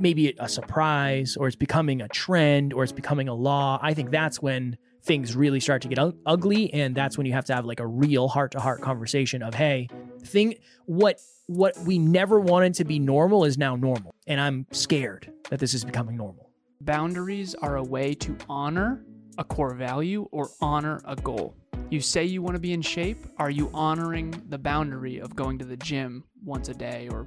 maybe a surprise or it's becoming a trend or it's becoming a law, I think that's when things really start to get u- ugly and that's when you have to have like a real heart-to-heart conversation of hey, thing what what we never wanted to be normal is now normal and I'm scared that this is becoming normal. Boundaries are a way to honor a core value or honor a goal. You say you want to be in shape. Are you honoring the boundary of going to the gym once a day or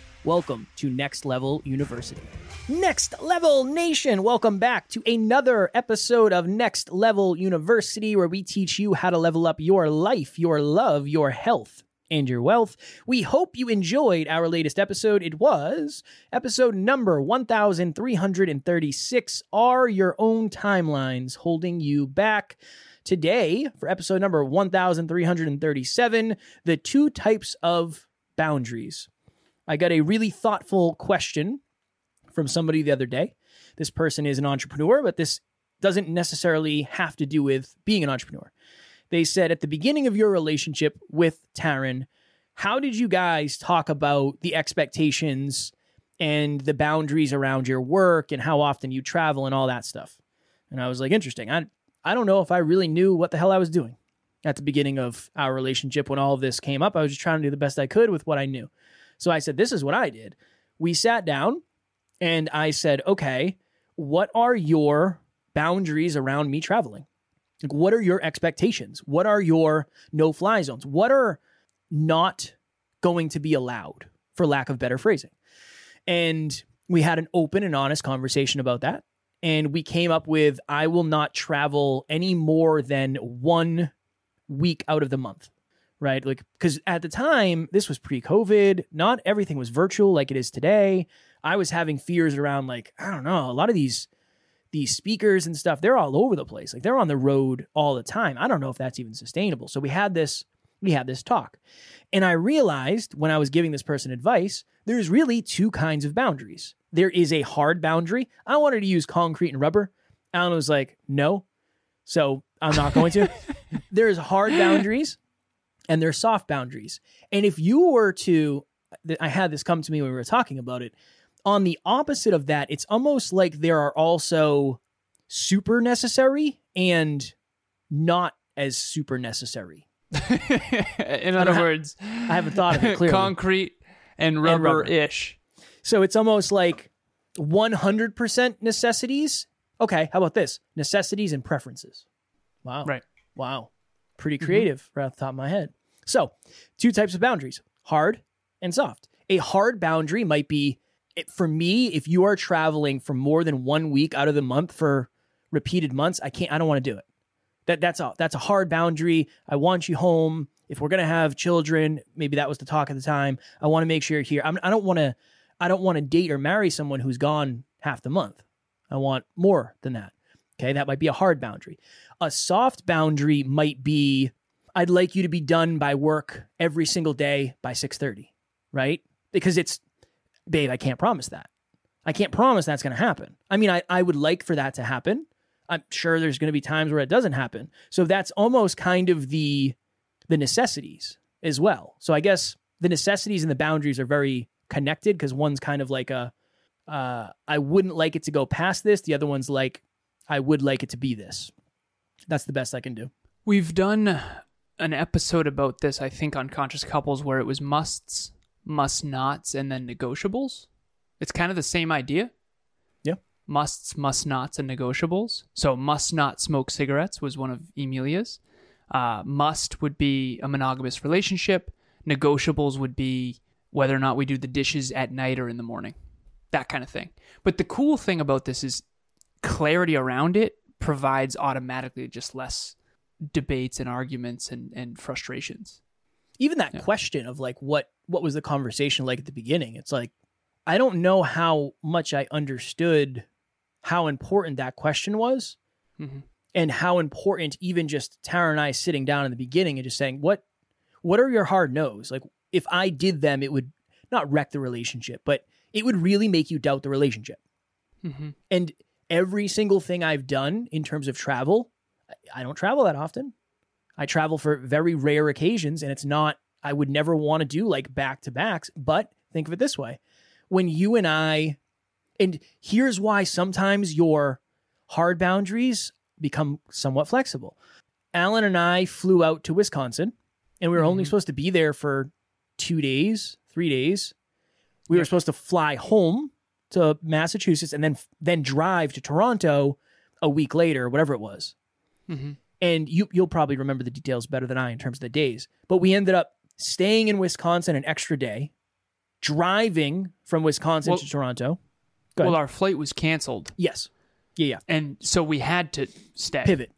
Welcome to Next Level University. Next Level Nation, welcome back to another episode of Next Level University, where we teach you how to level up your life, your love, your health, and your wealth. We hope you enjoyed our latest episode. It was episode number 1336 Are Your Own Timelines Holding You Back? Today, for episode number 1337, the two types of boundaries. I got a really thoughtful question from somebody the other day. This person is an entrepreneur, but this doesn't necessarily have to do with being an entrepreneur. They said at the beginning of your relationship with Taryn, how did you guys talk about the expectations and the boundaries around your work and how often you travel and all that stuff? And I was like, interesting. I I don't know if I really knew what the hell I was doing at the beginning of our relationship when all of this came up. I was just trying to do the best I could with what I knew. So I said, this is what I did. We sat down and I said, okay, what are your boundaries around me traveling? Like, what are your expectations? What are your no fly zones? What are not going to be allowed, for lack of better phrasing? And we had an open and honest conversation about that. And we came up with I will not travel any more than one week out of the month, right? Like, because at the time, this was pre COVID, not everything was virtual like it is today. I was having fears around, like, I don't know, a lot of these these speakers and stuff they're all over the place. Like they're on the road all the time. I don't know if that's even sustainable. So we had this we had this talk. And i realized when i was giving this person advice there's really two kinds of boundaries. There is a hard boundary. I wanted to use concrete and rubber. Alan was like no. So i'm not going to. There's hard boundaries and there's soft boundaries and if you were to i had this come to me when we were talking about it on the opposite of that, it's almost like there are also super necessary and not as super necessary. In other words, I haven't thought of it clearly. concrete and rubber ish. So it's almost like 100% necessities. Okay, how about this? Necessities and preferences. Wow. Right. Wow. Pretty mm-hmm. creative right off the top of my head. So, two types of boundaries hard and soft. A hard boundary might be for me, if you are traveling for more than one week out of the month for repeated months, I can't. I don't want to do it. That that's a that's a hard boundary. I want you home. If we're gonna have children, maybe that was the talk at the time. I want to make sure you're here. I'm, I don't want to. I don't want to date or marry someone who's gone half the month. I want more than that. Okay, that might be a hard boundary. A soft boundary might be I'd like you to be done by work every single day by 6:30, right? Because it's babe, I can't promise that. I can't promise that's going to happen. I mean, I, I would like for that to happen. I'm sure there's going to be times where it doesn't happen. So that's almost kind of the the necessities as well. So I guess the necessities and the boundaries are very connected because one's kind of like a uh, I wouldn't like it to go past this. The other one's like I would like it to be this. That's the best I can do. We've done an episode about this, I think, on Conscious Couples, where it was musts, must nots, and then negotiables. It's kind of the same idea. Yeah. Musts, must nots, and negotiables. So, must not smoke cigarettes was one of Emilia's. Uh, must would be a monogamous relationship. Negotiables would be whether or not we do the dishes at night or in the morning, that kind of thing. But the cool thing about this is clarity around it provides automatically just less debates and arguments and, and frustrations. Even that Yeah. question of like what what was the conversation like at the beginning? It's like I don't know how much I understood how important that question was Mhm. and how important even just Taryn and I sitting down in the beginning and just saying, what what are your hard no's? Like if I did them, it would not wreck the relationship, but it would really make you doubt the relationship. Mm-hmm. And every single thing I've done in terms of travel, I- don't travel that often. I travel for very rare occasions, and it's not, I would never want to do like back to backs. But think of it this way when you and I, and here's why sometimes your hard boundaries become somewhat flexible. Alan and I flew out to Wisconsin, and we were only Mhm. supposed to be there for two days, three days. We were supposed to fly home to Massachusetts and then then drive to Toronto a week later, whatever it was. Mm-hmm. And you you'll probably remember the details better than I in terms of the days. But we ended up staying in Wisconsin an extra day, driving from Wisconsin Well- to Toronto. Well, our flight was canceled, Yes. Yeah, yeah. and so we had to stay. Pivot.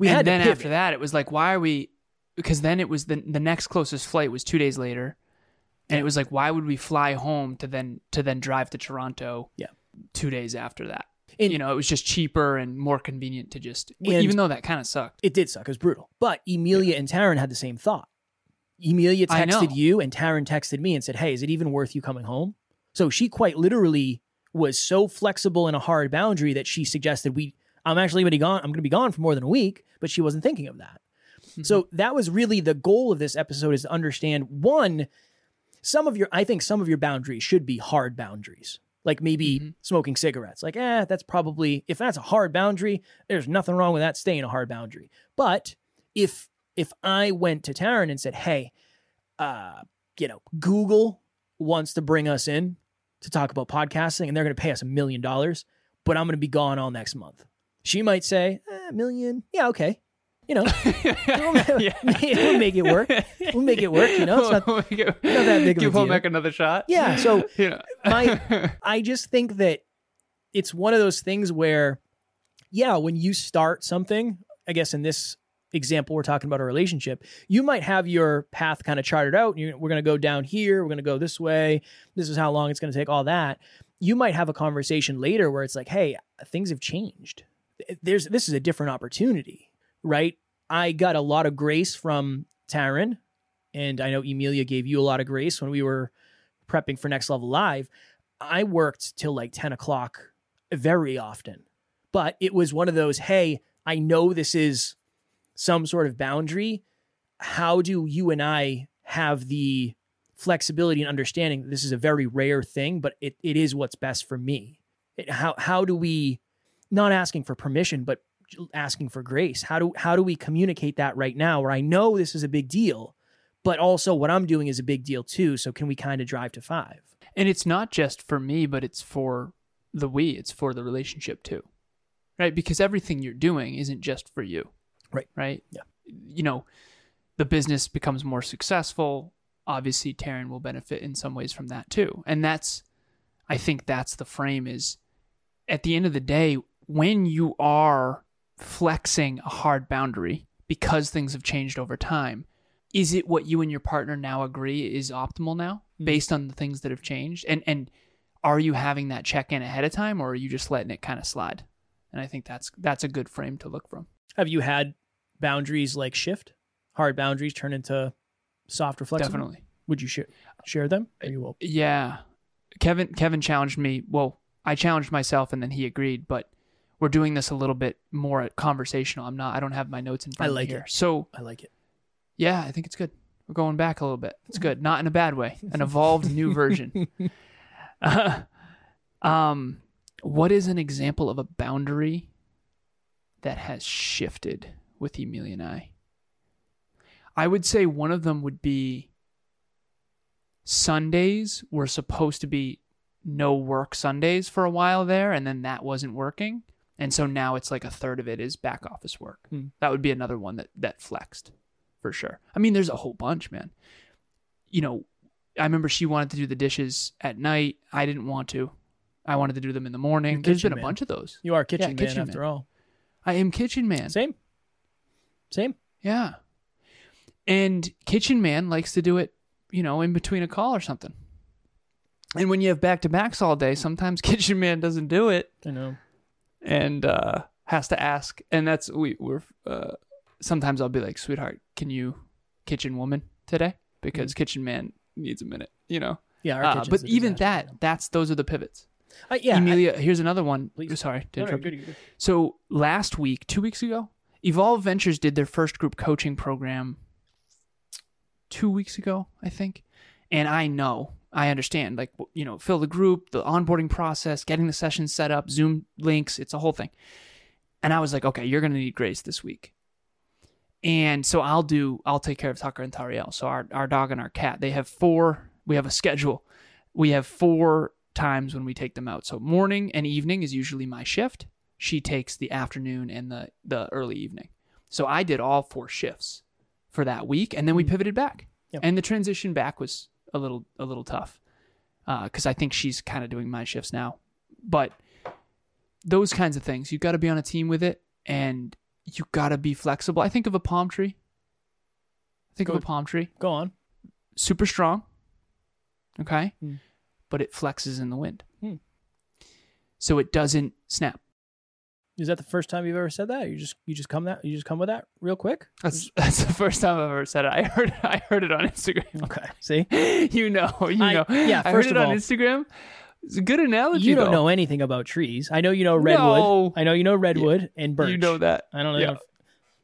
We and had then after that, it was like, why are we? Because then it was the the next closest flight was two days later, and it was like, why would we fly home to then to then drive to Toronto? Yeah. two days after that. And- you know, it was just cheaper and more convenient to just, even though that kind of sucked. It did suck. It was brutal. But Emilia and Taryn had the same thought. Emilia texted you, and Taryn texted me and said, Hey, is it even worth you coming home? So she quite literally was so flexible in a hard boundary that she suggested we I'm actually gonna be gone. I'm gonna be gone for more than a week, but she wasn't thinking of that. Mm-hmm. So that was really the goal of this episode is to understand one, some of your I think some of your boundaries should be hard boundaries. Like maybe Mhm. smoking cigarettes. Like, eh, that's probably if that's a hard boundary, there's nothing wrong with that staying a hard boundary. But if if I went to Taryn and said, "Hey, uh, you know, Google wants to bring us in to talk about podcasting, and they're going to pay us a million dollars, but I'm going to be gone all next month," she might say, eh, "A million, yeah, okay." You know, yeah. we'll make it work. We'll make it work. You know, it's not, We'll make it- not that big of a Give. Home another shot. yeah. So You know. My- I just think that it's one of those things where, yeah, when you start something, I guess in this example, we're talking about a relationship, you might have your path kind of charted out. You, we're going to go down here. We're going to go this way. This is how long it's going to take, all that. You might have a conversation later where it's like, hey, things have changed. There's This is a different opportunity, right? I got a lot of grace from Taryn, and I know Emilia gave you a lot of grace when we were prepping for Next Level Live. I worked till like 10 o'clock very often. But it was one of those, hey, I know this is some sort of boundary. How do you and I have the flexibility and understanding this is a very rare thing, but it, it is what's best for me? It, how how do we not asking for permission, but asking for grace? How do how do we communicate that right now where I know this is a big deal, but also what I'm doing is a big deal too. So can we kind of drive to five? And it's not just for me, but it's for the we, it's for the relationship too. Right? Because everything you're doing isn't just for you. Right. Right? Yeah. You know, the business becomes more successful. Obviously, Taryn will benefit in some ways from that too. And that's, I think that's the frame is at the end of the day, when you are flexing a hard boundary because things have changed over time, is it what you and your partner now agree is optimal now Mhm. based on the things that have changed? And and are you having that check in ahead of time or are you just letting it kind of slide? And I think that's that's a good frame to look from. Have you had boundaries like shift? Hard boundaries turn into soft flexible? Definitely. Would you share share them? You will. Yeah. Kevin Kevin challenged me. Well, I challenged myself and then he agreed, but we're doing this a little bit more conversational. I'm not I don't have my notes in front I of me like here. it. So I like it. Yeah, I think it's good. We're going back a little bit. It's good, not in a bad way. An evolved new version. Uh, um, what is an example of a boundary that has shifted with Emilia and I? I would say one of them would be Sundays were supposed to be no work Sundays for a while there, and then that wasn't working. And so now it's like a third of it is back office work. Hmm. That would be another one that, that flexed for sure. I mean, there's a whole bunch, man. You know, I remember she wanted to do the dishes at night. I didn't want to. I wanted to do them in the morning. You're There's been a man. bunch of those. You are a kitchen man kitchen after man. all. I am kitchen man. Same. Same. Yeah. And kitchen man likes to do it, you know, in between a call or something. And when you have back to backs all day, sometimes Kitchen Man doesn't do it I know. And uh, has to ask. And that's we we're uh, sometimes I'll be like, sweetheart, can you kitchen woman today? Because Kitchen Man needs a minute, you know. Yeah, Uh, but even disaster. that, that's those are the pivots. Uh, yeah, I- Emilia, here's another one. Please. Sorry to no, no, good, good. So last week, two weeks ago, Evolve Ventures did their first group coaching program two weeks ago, I think. And I know, I understand, like, you know, fill the group, the onboarding process, getting the session set up, Zoom links, it's a whole thing. And I was like, okay, you're going to need grace this week. And so I'll do, I'll take care of Tucker and Tariel. So our, our dog and our cat, they have four, we have a schedule. We have four times when we take them out. So morning and evening is usually my shift. She takes the afternoon and the, the early evening. So I did all four shifts for that week, and then we mm. pivoted back. Yep. And the transition back was a little a little tough because I think she's kind of doing my shifts now. But those kinds of things, you got to be on a team with it, and you got to be flexible. I think of a palm tree. Think of a palm tree, Go on. super strong. Okay, Hmm. but it flexes in the wind, Hmm. so it doesn't snap. Is that the first time you've ever said that? You just you just come that you just come with that real quick? That's that's the first time I've ever said it. I heard I heard it on Instagram. Okay. See, you know, you I- know. yeah, I heard it on Instagram. It's a good analogy. you don't though. know anything about trees. I know you know redwood. No. I know you know redwood and birch. You know that. I don't know. Yeah. if-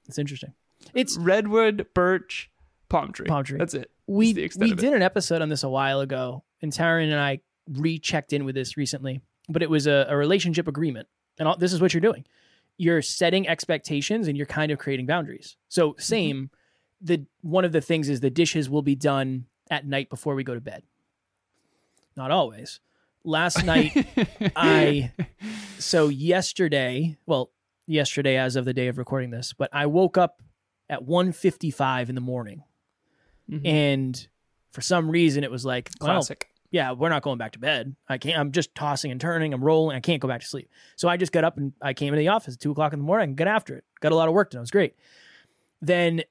It's interesting. It's Redwood, birch, palm tree. Palm tree. That's it. we extent we of it. did an episode on this a while ago, and Taryn and I rechecked in with this recently. But it was a, a relationship agreement, and all, this is what you're doing: you're setting expectations and you're kind of creating boundaries. So Mm-hmm. same. The one of the things is the dishes will be done at night before we go to bed. Not always. Last night I so yesterday, well, yesterday as of the day of recording this, but I woke up at 1:55 in the morning. Mhm. And for some reason it was like, well, Classic. Yeah, we're not going back to bed. I can't I'm just tossing and turning, I'm rolling, I can't go back to sleep. So I just got up and I came into the office at two o'clock in the morning and got after it. Got a lot of work done. It was great. Then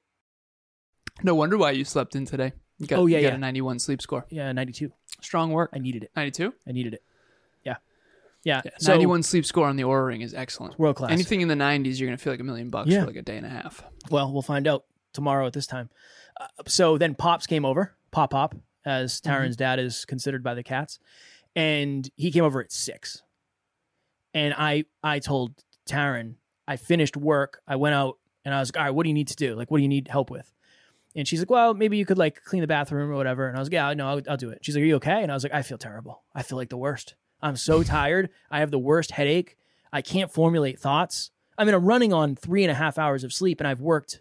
No wonder why you slept in today. You got, Oh, yeah, you got yeah. a 91 sleep score. yeah, 92. Strong work. I needed it. 92? I needed it. Yeah. Yeah. Yeah. So 91 sleep score on the Oura Ring is excellent. world class. Anything in the 90s, you're going to feel like a million bucks Yeah. for like a day and a half. Well, we'll find out tomorrow at this time. Uh, so then Pops came over, Pop Pop, as mm-hmm. Taryn's dad is considered by the cats, and he came over at six. And I I told Taryn I finished work, I went out, and I was like, all right, what do you need to do? Like, what do you need help with? And she's like, well, maybe you could like clean the bathroom or whatever. And I was like, yeah, no, I'll, I'll do it. She's like, are you okay? And I was like, I feel terrible. I feel like the worst. I'm so tired. I have the worst headache. I can't formulate thoughts. I mean, I'm running on three and a half hours of sleep, and I've worked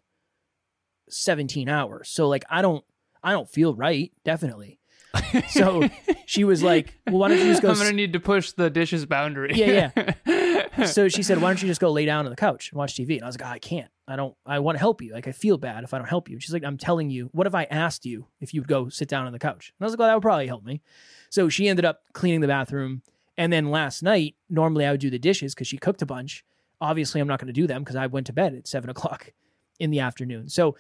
17 hours. So like, I don't, I don't feel right. Definitely. So she was like, well, why don't you just go? I'm going to need to push the dishes boundary. Yeah, yeah. so she said, why don't you just go lay down on the couch and watch TV? And I was like, "Oh, I can't. I don't, I want to help you. Like, I feel bad if I don't help you. She's like, I'm telling you, what if I asked you if you'd go sit down on the couch? And I was like, well, that would probably help me. So she ended up cleaning the bathroom. And then last night, normally I would do the dishes because she cooked a bunch. Obviously, I'm not going to do them because I went to bed at seven o'clock in the afternoon. So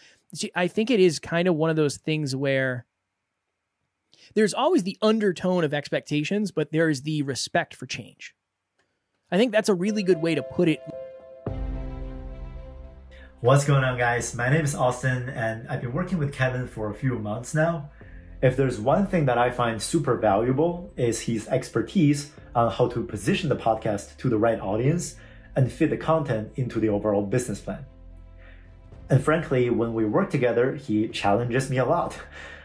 I think it is kind of one of those things where there's always the undertone of expectations, but there is the respect for change. I think that's a really good way to put it. What's going on, guys? My name is Austin, and I've been working with Kevin for a few months now. If there's one thing that I find super valuable is his expertise on how to position the podcast to the right audience and fit the content into the overall business plan. And frankly, when we work together, he challenges me a lot.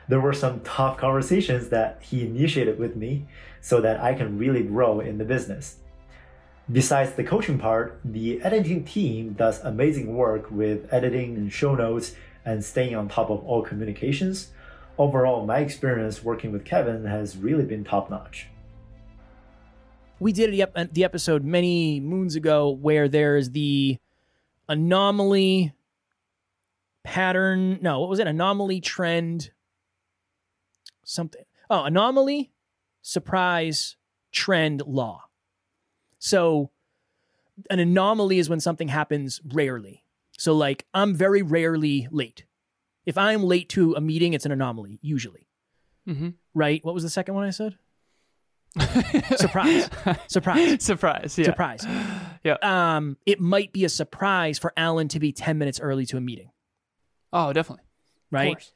There were some tough conversations that he initiated with me so that I can really grow in the business. Besides the coaching part, the editing team does amazing work with editing and show notes and staying on top of all communications. Overall, my experience working with Kevin has really been top notch. We did the, episode many moons ago where there's the anomaly pattern. No, what was it? Anomaly trend. Something. Oh, anomaly, surprise, trend, law. So an anomaly is when something happens rarely. So, like, I'm very rarely late. If I'm late to a meeting, it's an anomaly, usually, hmm right? What was the second one I said? surprise, surprise, Surprise. Yeah. surprise. Yeah. Um, it might be a surprise for Alan to be 10 minutes early to a meeting, Oh, definitely. Right?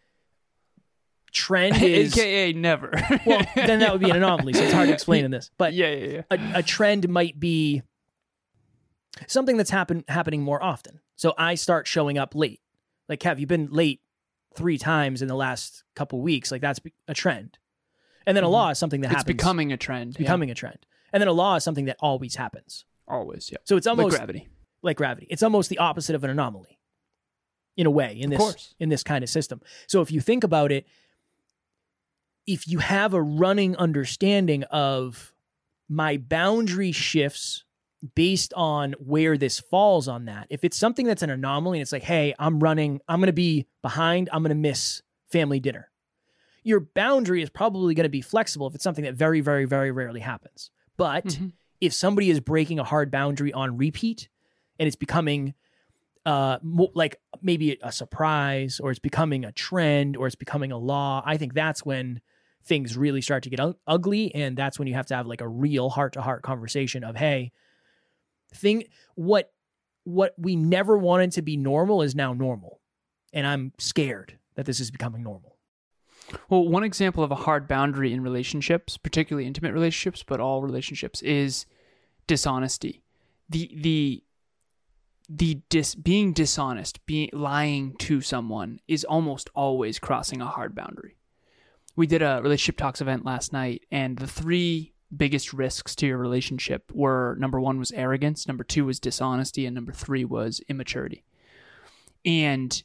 Trend is AKA never. well, then that would be an anomaly. So it's hard to explain in this. But yeah, yeah, yeah. a, a trend might be something that's happen, happening more often. So I start showing up late. Like, have you been late three times in the last couple weeks? Like, that's a trend. And then a Mhm. law is something that It's happens. becoming a trend. becoming a trend. And then a law is something that always happens. always. Yeah. So it's almost Like gravity. like gravity. It's almost the opposite of an anomaly in a way in this course. in this kind of system. So if you think about it, if you have a running understanding of my boundary shifts based on where this falls on that. If it's something that's an anomaly and it's like, hey, I'm running, I'm going to be behind, I'm going to miss family dinner. Your boundary is probably going to be flexible if it's something that very, very, very rarely happens. But Mhm. if somebody is breaking a hard boundary on repeat and it's becoming uh mo- like maybe a surprise or it's becoming a trend or it's becoming a law. I think that's when things really start to get u- ugly and that's when you have to have like a real heart to heart conversation of hey thing what what we never wanted to be normal is now normal. And i'm scared that this is becoming normal. Well, one example of a hard boundary in relationships, particularly intimate relationships, but all relationships, is dishonesty. The the the dis being dishonest, being lying to someone is almost always crossing a hard boundary. We did a relationship talks event last night, and the three biggest risks to your relationship were number one was arrogance, number two was dishonesty, and number three was immaturity. And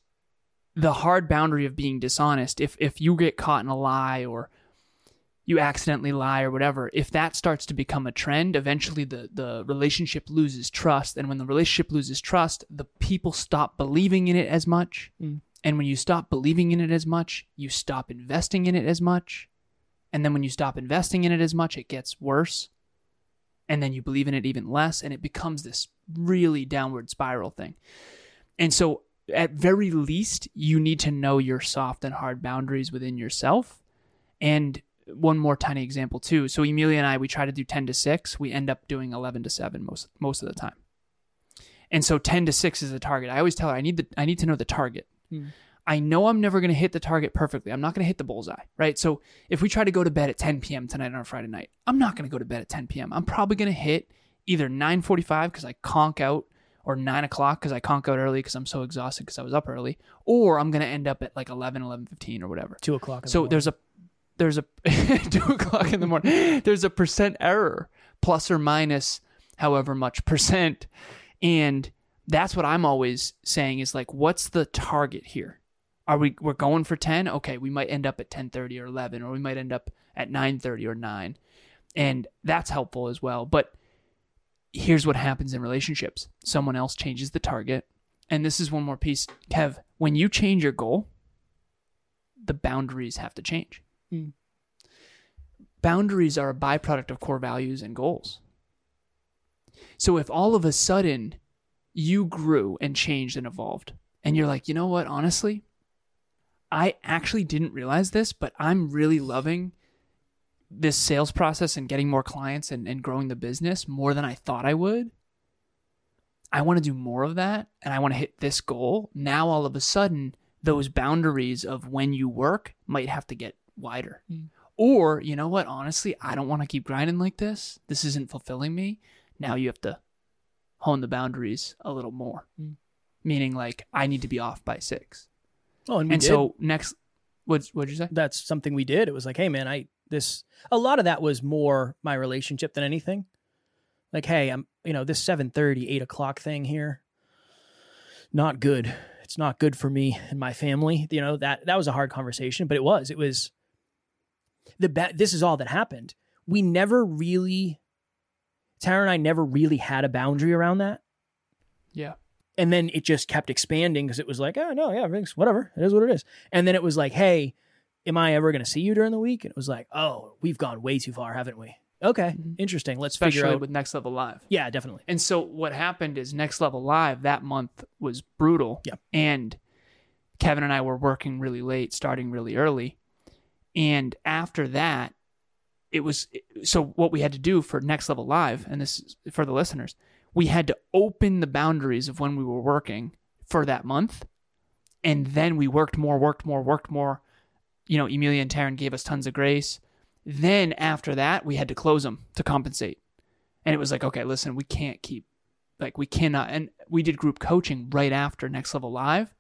the hard boundary of being dishonest if if you get caught in a lie or you accidentally lie or whatever if that starts to become a trend eventually the the relationship loses trust. And when the relationship loses trust the people stop believing in it as much. Mm. and when you stop believing in it as much you stop investing in it as much. And then when you stop investing in it as much it gets worse. And then you believe in it even less and it becomes this really downward spiral thing. And so at very least, you need to know your soft and hard boundaries within yourself. And one more tiny example too. So Emilia and I, we try to do 10 to 6. We end up doing 11 to 7 most most of the time. And so 10 to 6 is the target. I always tell her I need the I need to know the target. Hmm. I know I'm never going to hit the target perfectly. I'm not going to hit the bullseye, right? So if we try to go to bed at 10 p.m. tonight on a Friday night, I'm not going to go to bed at 10 p.m. I'm probably going to hit either 9:45 because I conk out or 9 o'clock because I conk out early because I'm so exhausted because I was up early, or I'm going to end up at like 11, 11.15 or whatever. two o'clock the So morning. there's a there's a two o'clock in the morning. There's a percent error, plus or minus however much percent, and that's what I'm always saying is like, what's the target here? Are we we're going for ten? Okay, we might end up at ten thirty or eleven, or we might end up at nine thirty or nine, and that's helpful as well. But here's what happens in relationships: someone else changes the target, and this is one more piece, Kev. When you change your goal, the boundaries have to change. Mm. Boundaries are a byproduct of core values and goals. So if all of a sudden you grew and changed and evolved, and you're like, you know what, honestly, I actually didn't realize this, but I'm really loving this sales process and getting more clients and, and growing the business more than I thought I would. I want to do more of that and I want to hit this goal. Now, all of a sudden, those boundaries of when you work might have to get wider. Mm. Or, you know what, honestly, I don't want to keep grinding like this. This isn't fulfilling me. Now you have to hone the boundaries a little more. Mm. Meaning, like, I need to be off by six. oh, and we and did. so, next, what'd, what'd you say? that's something we did. It was like, hey man, I this a lot of that was more my relationship than anything. Like, hey, I'm you know, this 7:30, 8 o'clock thing here, not good. It's not good for me and my family. You know, that that was a hard conversation, but it was. It was the ba- this is all that happened. We never really Taryn and I never really had a boundary around that. Yeah. And then it just kept expanding because it was like, oh no, yeah, everything's whatever. It is what it is. And then it was like, hey, am I ever going to see you during the week? And it was like, oh, we've gone way too far, haven't we? Okay, Mhm. interesting. Let's Especially figure out. with Next Level Live. yeah, definitely. And so what happened is Next Level Live that month was brutal. Yeah. And Kevin and I were working really late, starting really early. And after that, it was so what we had to do for next level live and this is for the listeners we had to open the boundaries of when we were working for that month. And then we worked more worked more worked more. You know emilia and taryn gave us tons of grace. Then after that we had to close them to compensate. And it was like okay listen we can't keep like we cannot. And we did group coaching right after next level live.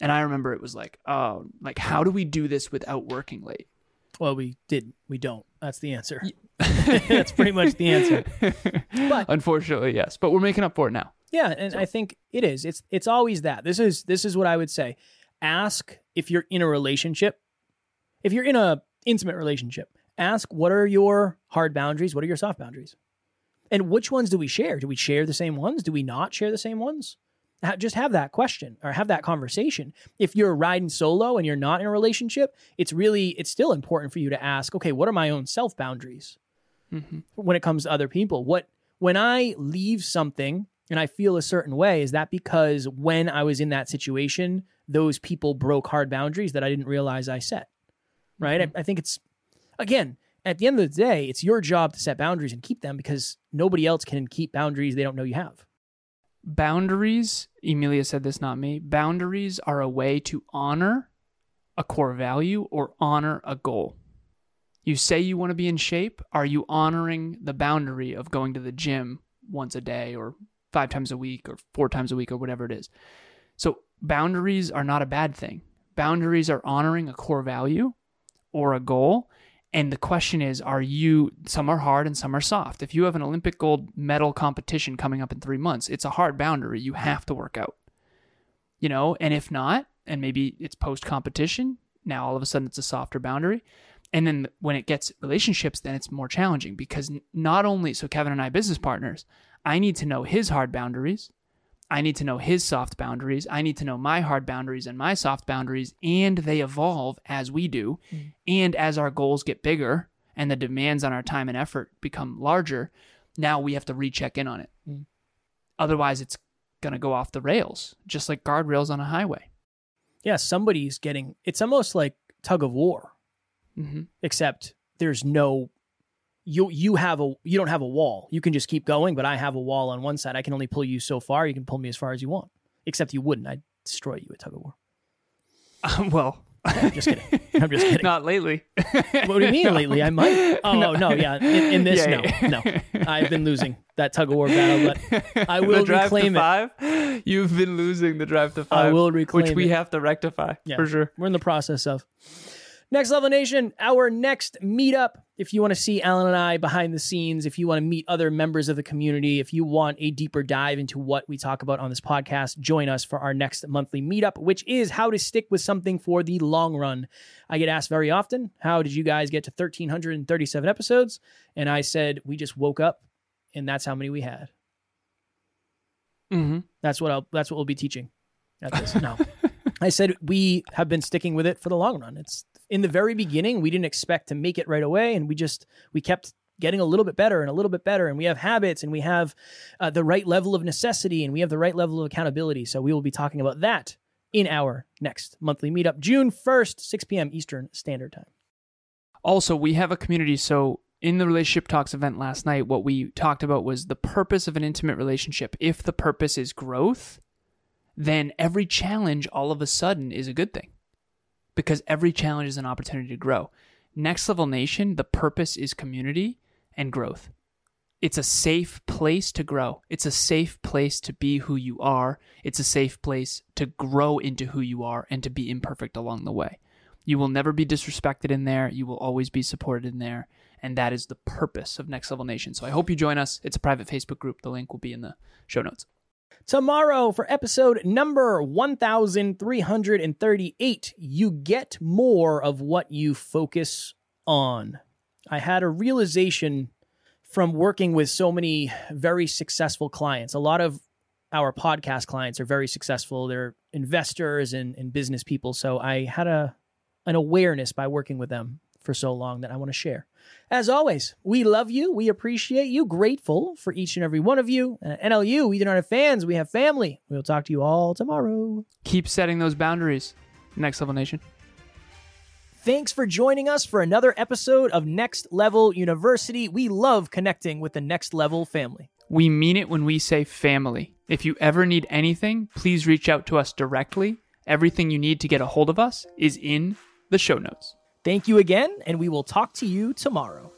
And i remember it was like oh like how do we do this without working late Well, we didn't. We don't. That's the answer. That's pretty much the answer. But- unfortunately yes but we're making up for it now Yeah, and I think it is. It's it's always that. This is this is what I would say. Ask if you're in a relationship. If you're in a intimate relationship, ask what are your hard boundaries? What are your soft boundaries? And which ones do we share? Do we share the same ones? Do we not share the same ones? Just have that question or have that conversation. If you're riding solo and you're not in a relationship, it's really it's still important for you to ask, okay, what are my own self boundaries? Mhm. when it comes to other people. What when I leave something and I feel a certain way, is that because when I was in that situation, those people broke hard boundaries that I didn't realize I set? Right? I, I think it's again at the end of the day, it's your job to set boundaries and keep them because nobody else can keep boundaries they don't know you have. Boundaries emilia said this not me. Boundaries are a way to honor a core value or honor a goal. You say you want to be in shape. Are you honoring the boundary of going to the gym once a day or five times a week or four times a week or whatever it is? So boundaries are not a bad thing. Boundaries are honoring a core value or a goal and the question is, are you, some are hard and some are soft. If you have an Olympic gold medal competition coming up in three months, it's a hard boundary. You have to work out, you know, and if not, and maybe it's post competition, now all of a sudden it's a softer boundary. And then when it gets relationships, then it's more challenging because not only, so Kevin and I, business partners, I need to know his hard boundaries. I need to know his soft boundaries. I need to know my hard boundaries and my soft boundaries, and they evolve as we do. And as our goals get bigger and the demands on our time and effort become larger, now we have to recheck in on it. Mm. Otherwise, it's going to go off the rails, just like guardrails on a highway. Yeah, somebody's getting it's almost like tug of war, hmm except there's no you you have a you don't have a wall. You can just keep going, but I have a wall on one side. I can only pull you so far. You can pull me as far as you want. Except you wouldn't. I'd destroy you at tug of war. Um, well, I'm just kidding. I'm just kidding. not lately. what do you mean lately? I might. Oh no, no yeah. In, in this, Yeah, no, no. I've been losing that tug of war battle, but I will reclaim to it. five. You've been losing the drive to five. I will reclaim which we it. have to rectify Yeah. for sure. We're in the process of. Next Level Nation, our next meetup. If you want to see Alan and I behind the scenes, if you want to meet other members of the community, if you want a deeper dive into what we talk about on this podcast, join us for our next monthly meetup, which is how to stick with something for the long run. I get asked very often, how did you guys get to 1,337 episodes? And I said, we just woke up and that's how many we had. Mm-hmm. That's what I'll, that's what we'll be teaching at this. No. I said we have been sticking with it for the long run. It's in the very beginning, we didn't expect to make it right away, and we just we kept getting a little bit better and a little bit better, and we have habits and we have uh, the right level of necessity and we have the right level of accountability. So we will be talking about that in our next monthly meetup, June first, six p.m. Eastern Standard Time. Also, we have a community. So, in the relationship talks event last night, what we talked about was the purpose of an intimate relationship. If the purpose is growth, then every challenge all of a sudden is a good thing because every challenge is an opportunity to grow. Next Level Nation, the purpose is community and growth. It's a safe place to grow. It's a safe place to be who you are. It's a safe place to grow into who you are and to be imperfect along the way. You will never be disrespected in there. You will always be supported in there. And that is the purpose of Next Level Nation. So I hope you join us. It's a private Facebook group. The link will be in the show notes. Tomorrow, for episode number 1338, you get more of what you focus on. I had a realization from working with so many very successful clients. A lot of our podcast clients are very successful, they're investors and, and business people. So I had a an awareness by working with them for so long that I want to share. As always, we love you. We appreciate you. Grateful for each and every one of you. And at NLU, we do not have fans, we have family. We'll talk to you all tomorrow. Keep setting those boundaries. Next Level Nation. Thanks for joining us for another episode of Next Level University. We love connecting with the Next Level family. We mean it when we say family. If you ever need anything, please reach out to us directly. Everything you need to get a hold of us is in the show notes. Thank you again, and we will talk to you tomorrow.